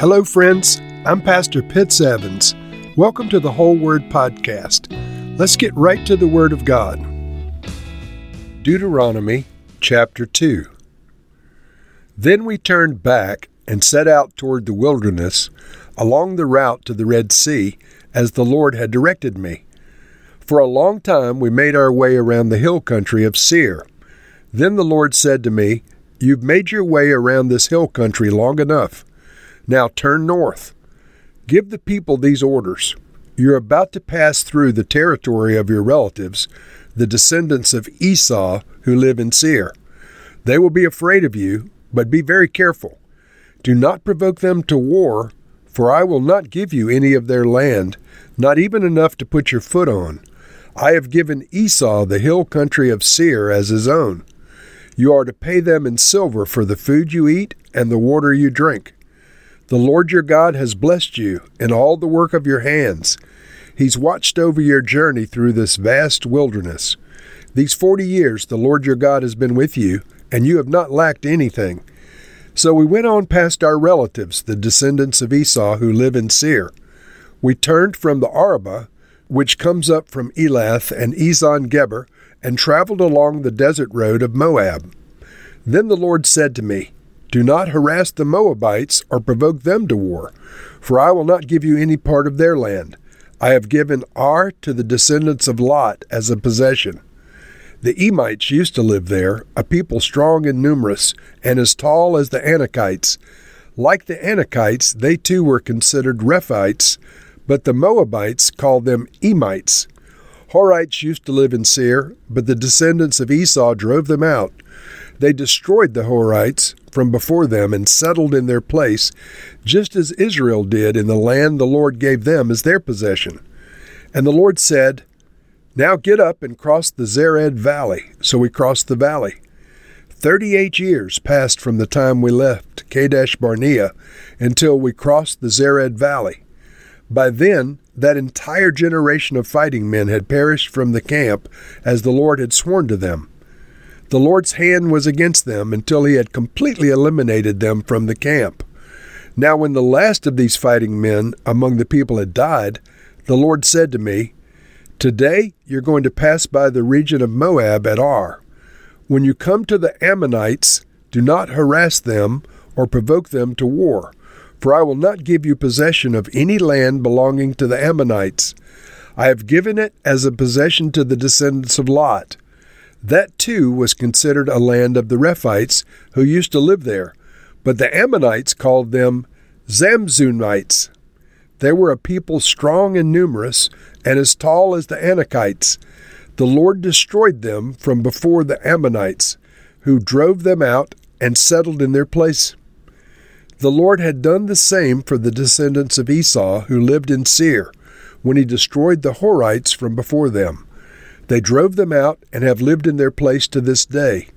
Hello, friends. I'm Pastor Pitts Evans. Welcome to the Whole Word Podcast. Let's get right to the Word of God. Deuteronomy chapter 2. Then we turned back and set out toward the wilderness along the route to the Red Sea, as the Lord had directed me. For a long time we made our way around the hill country of Seir. Then the Lord said to me, You've made your way around this hill country long enough. Now turn north. Give the people these orders. You're about to pass through the territory of your relatives, the descendants of Esau who live in Seir. They will be afraid of you, but be very careful. Do not provoke them to war, for I will not give you any of their land, not even enough to put your foot on. I have given Esau the hill country of Seir as his own. You are to pay them in silver for the food you eat and the water you drink. The Lord your God has blessed you in all the work of your hands. He's watched over your journey through this vast wilderness. These forty years the Lord your God has been with you, and you have not lacked anything. So we went on past our relatives, the descendants of Esau who live in Seir. We turned from the Arabah, which comes up from Elath and Ezion Geber, and traveled along the desert road of Moab. Then the Lord said to me, Do not harass the Moabites or provoke them to war, for I will not give you any part of their land. I have given Ar to the descendants of Lot as a possession. The Emites used to live there, a people strong and numerous, and as tall as the Anakites. Like the Anakites, they too were considered Rephaites, but the Moabites called them Emites. Horites used to live in Seir, but the descendants of Esau drove them out. They destroyed the Horites from before them and settled in their place, just as Israel did in the land the Lord gave them as their possession. And the Lord said, Now get up and cross the Zered Valley. So we crossed the valley. Thirty eight years passed from the time we left Kadesh Barnea until we crossed the Zered Valley. By then, that entire generation of fighting men had perished from the camp, as the Lord had sworn to them. The Lord's hand was against them until he had completely eliminated them from the camp. Now, when the last of these fighting men among the people had died, the Lord said to me, Today you're going to pass by the region of Moab at Ar. When you come to the Ammonites, do not harass them or provoke them to war for I will not give you possession of any land belonging to the Ammonites. I have given it as a possession to the descendants of Lot. That too was considered a land of the Rephaites who used to live there, but the Ammonites called them Zamzummites. They were a people strong and numerous, and as tall as the Anakites. The Lord destroyed them from before the Ammonites, who drove them out and settled in their place. The Lord had done the same for the descendants of Esau who lived in Seir, when he destroyed the Horites from before them. They drove them out and have lived in their place to this day.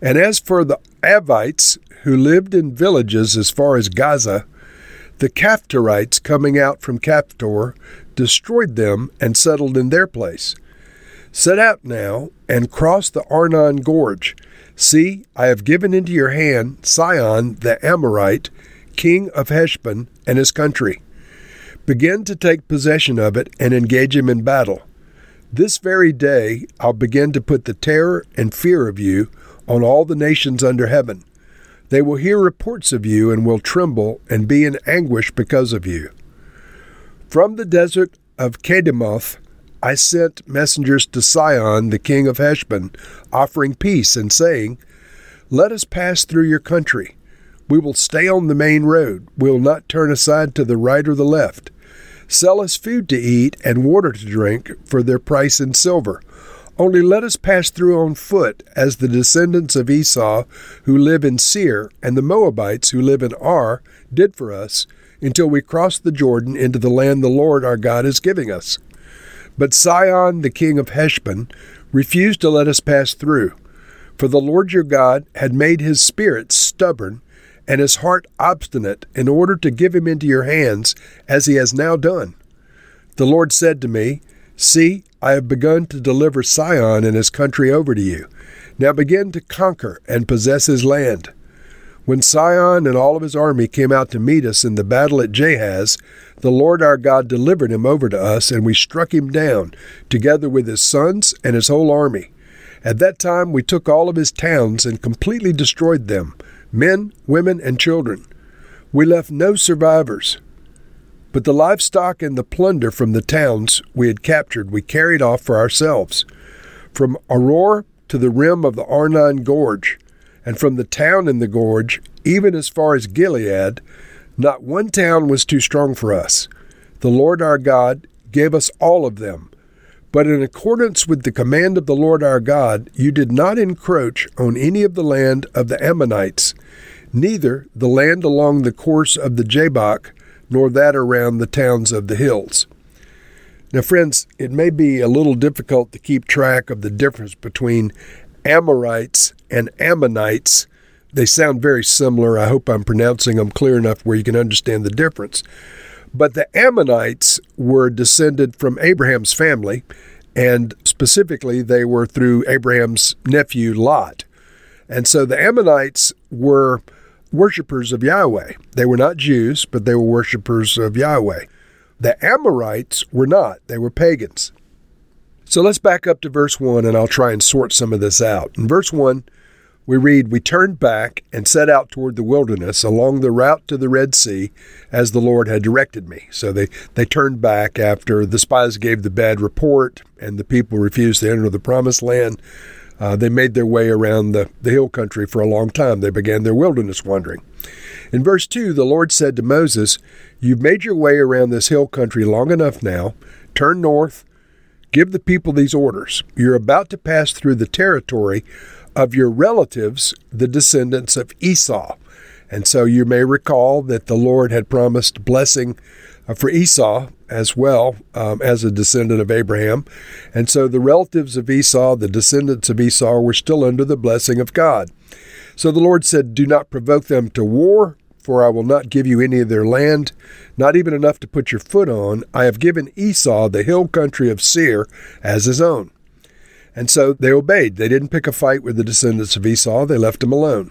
And as for the Avites who lived in villages as far as Gaza, the Caphtorites coming out from Caphtor destroyed them and settled in their place. Set out now and cross the Arnon Gorge See, I have given into your hand Sihon the Amorite, king of Heshbon, and his country. Begin to take possession of it and engage him in battle. This very day I'll begin to put the terror and fear of you on all the nations under heaven. They will hear reports of you and will tremble and be in anguish because of you. From the desert of Kedemoth I sent messengers to Sihon, the king of Heshbon, offering peace and saying, Let us pass through your country. We will stay on the main road. We will not turn aside to the right or the left. Sell us food to eat and water to drink for their price in silver. Only let us pass through on foot, as the descendants of Esau who live in Seir and the Moabites who live in Ar did for us, until we cross the Jordan into the land the Lord our God is giving us. But Sihon, the king of Heshbon, refused to let us pass through. For the Lord your God had made his spirit stubborn and his heart obstinate in order to give him into your hands, as he has now done. The Lord said to me, See, I have begun to deliver Sihon and his country over to you. Now begin to conquer and possess his land. When Sihon and all of his army came out to meet us in the battle at Jahaz, the Lord our God delivered him over to us, and we struck him down, together with his sons and his whole army. At that time we took all of his towns and completely destroyed them men, women, and children. We left no survivors. But the livestock and the plunder from the towns we had captured we carried off for ourselves. From Aroer to the rim of the Arnon Gorge, and from the town in the gorge, even as far as Gilead, not one town was too strong for us. The Lord our God gave us all of them. But in accordance with the command of the Lord our God, you did not encroach on any of the land of the Ammonites, neither the land along the course of the Jabbok, nor that around the towns of the hills. Now, friends, it may be a little difficult to keep track of the difference between Amorites and Ammonites. They sound very similar. I hope I'm pronouncing them clear enough where you can understand the difference. But the Ammonites were descended from Abraham's family, and specifically, they were through Abraham's nephew Lot. And so the Ammonites were worshippers of Yahweh. They were not Jews, but they were worshippers of Yahweh. The Amorites were not, they were pagans. So let's back up to verse 1 and I'll try and sort some of this out. In verse 1, we read, We turned back and set out toward the wilderness along the route to the Red Sea as the Lord had directed me. So they, they turned back after the spies gave the bad report and the people refused to enter the promised land. Uh, they made their way around the, the hill country for a long time. They began their wilderness wandering. In verse 2, the Lord said to Moses, You've made your way around this hill country long enough now. Turn north Give the people these orders. You're about to pass through the territory of your relatives, the descendants of Esau. And so you may recall that the Lord had promised blessing uh, for Esau as well um, as a descendant of Abraham. And so the relatives of Esau, the descendants of Esau, were still under the blessing of God. So the Lord said, Do not provoke them to war, for I will not give you any of their land, not even enough to put your foot on. I have given Esau the hill country of Seir as his own. And so they obeyed. They didn't pick a fight with the descendants of Esau, they left him alone.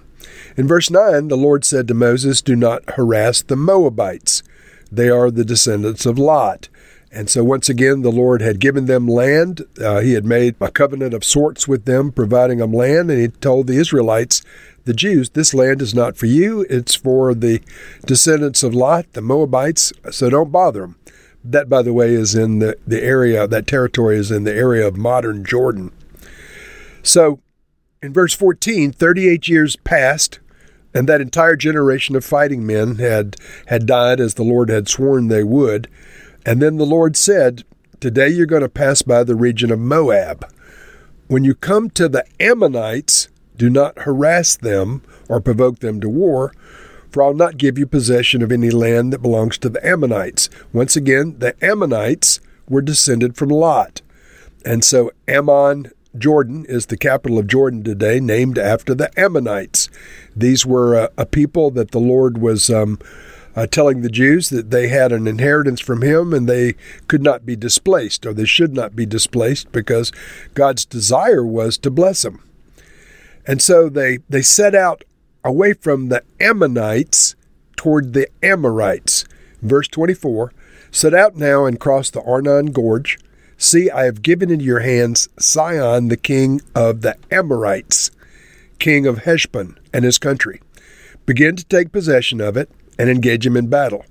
In verse 9, the Lord said to Moses, Do not harass the Moabites. They are the descendants of Lot. And so, once again, the Lord had given them land. Uh, he had made a covenant of sorts with them, providing them land. And he told the Israelites the Jews, this land is not for you, it's for the descendants of Lot, the Moabites, so don't bother them. That, by the way, is in the, the area, that territory is in the area of modern Jordan. So, in verse 14, 38 years passed, and that entire generation of fighting men had, had died as the Lord had sworn they would. And then the Lord said, Today you're going to pass by the region of Moab. When you come to the Ammonites, do not harass them or provoke them to war, for I'll not give you possession of any land that belongs to the Ammonites. Once again, the Ammonites were descended from Lot. And so Ammon, Jordan, is the capital of Jordan today, named after the Ammonites. These were a, a people that the Lord was um, uh, telling the Jews that they had an inheritance from Him and they could not be displaced, or they should not be displaced, because God's desire was to bless them. And so they, they set out away from the Ammonites toward the Amorites. Verse 24 Set out now and cross the Arnon Gorge. See, I have given into your hands Sihon, the king of the Amorites, king of Heshbon and his country. Begin to take possession of it and engage him in battle.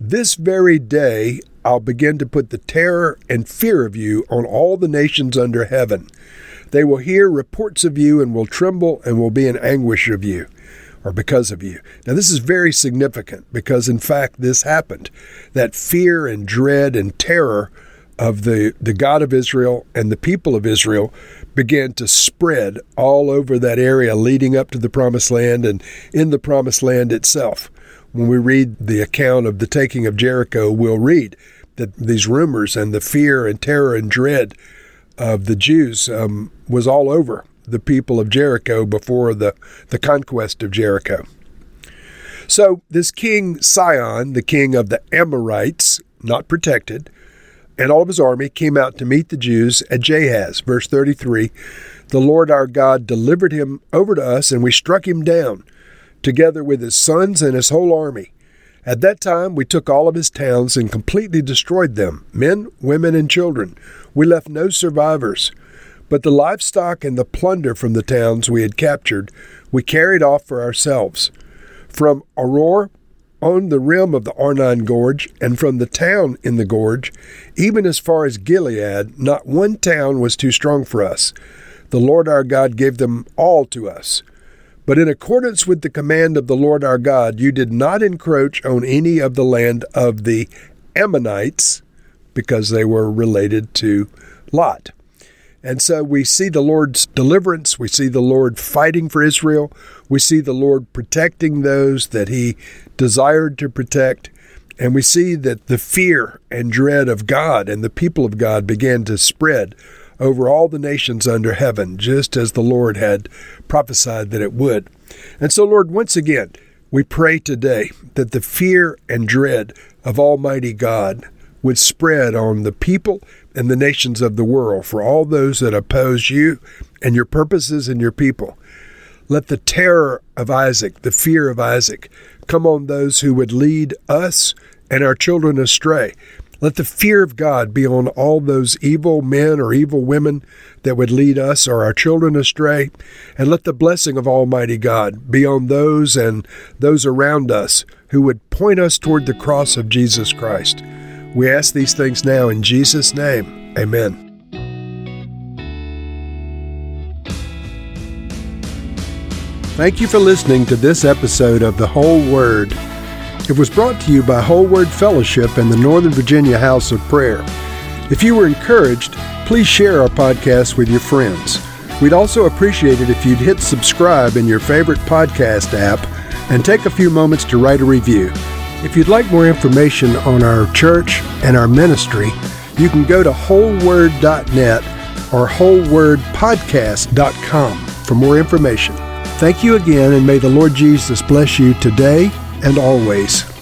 This very day I'll begin to put the terror and fear of you on all the nations under heaven. They will hear reports of you and will tremble and will be in anguish of you or because of you. Now, this is very significant because, in fact, this happened. That fear and dread and terror of the, the God of Israel and the people of Israel began to spread all over that area leading up to the promised land and in the promised land itself. When we read the account of the taking of Jericho, we'll read that these rumors and the fear and terror and dread of the Jews um, was all over the people of Jericho before the, the conquest of Jericho. So, this king Sihon, the king of the Amorites, not protected, and all of his army came out to meet the Jews at Jahaz. Verse 33 The Lord our God delivered him over to us, and we struck him down, together with his sons and his whole army. At that time, we took all of his towns and completely destroyed them men, women, and children. We left no survivors. But the livestock and the plunder from the towns we had captured, we carried off for ourselves. From Aroer on the rim of the Arnon Gorge, and from the town in the gorge, even as far as Gilead, not one town was too strong for us. The Lord our God gave them all to us. But in accordance with the command of the Lord our God, you did not encroach on any of the land of the Ammonites, because they were related to Lot. And so we see the Lord's deliverance. We see the Lord fighting for Israel. We see the Lord protecting those that he desired to protect. And we see that the fear and dread of God and the people of God began to spread over all the nations under heaven, just as the Lord had prophesied that it would. And so, Lord, once again, we pray today that the fear and dread of Almighty God would spread on the people and the nations of the world, for all those that oppose you and your purposes and your people. Let the terror of Isaac, the fear of Isaac, come on those who would lead us and our children astray. Let the fear of God be on all those evil men or evil women that would lead us or our children astray. And let the blessing of Almighty God be on those and those around us who would point us toward the cross of Jesus Christ. We ask these things now in Jesus' name. Amen. Thank you for listening to this episode of The Whole Word. It was brought to you by Whole Word Fellowship and the Northern Virginia House of Prayer. If you were encouraged, please share our podcast with your friends. We'd also appreciate it if you'd hit subscribe in your favorite podcast app and take a few moments to write a review. If you'd like more information on our church and our ministry, you can go to wholeword.net or wholewordpodcast.com for more information. Thank you again, and may the Lord Jesus bless you today and always.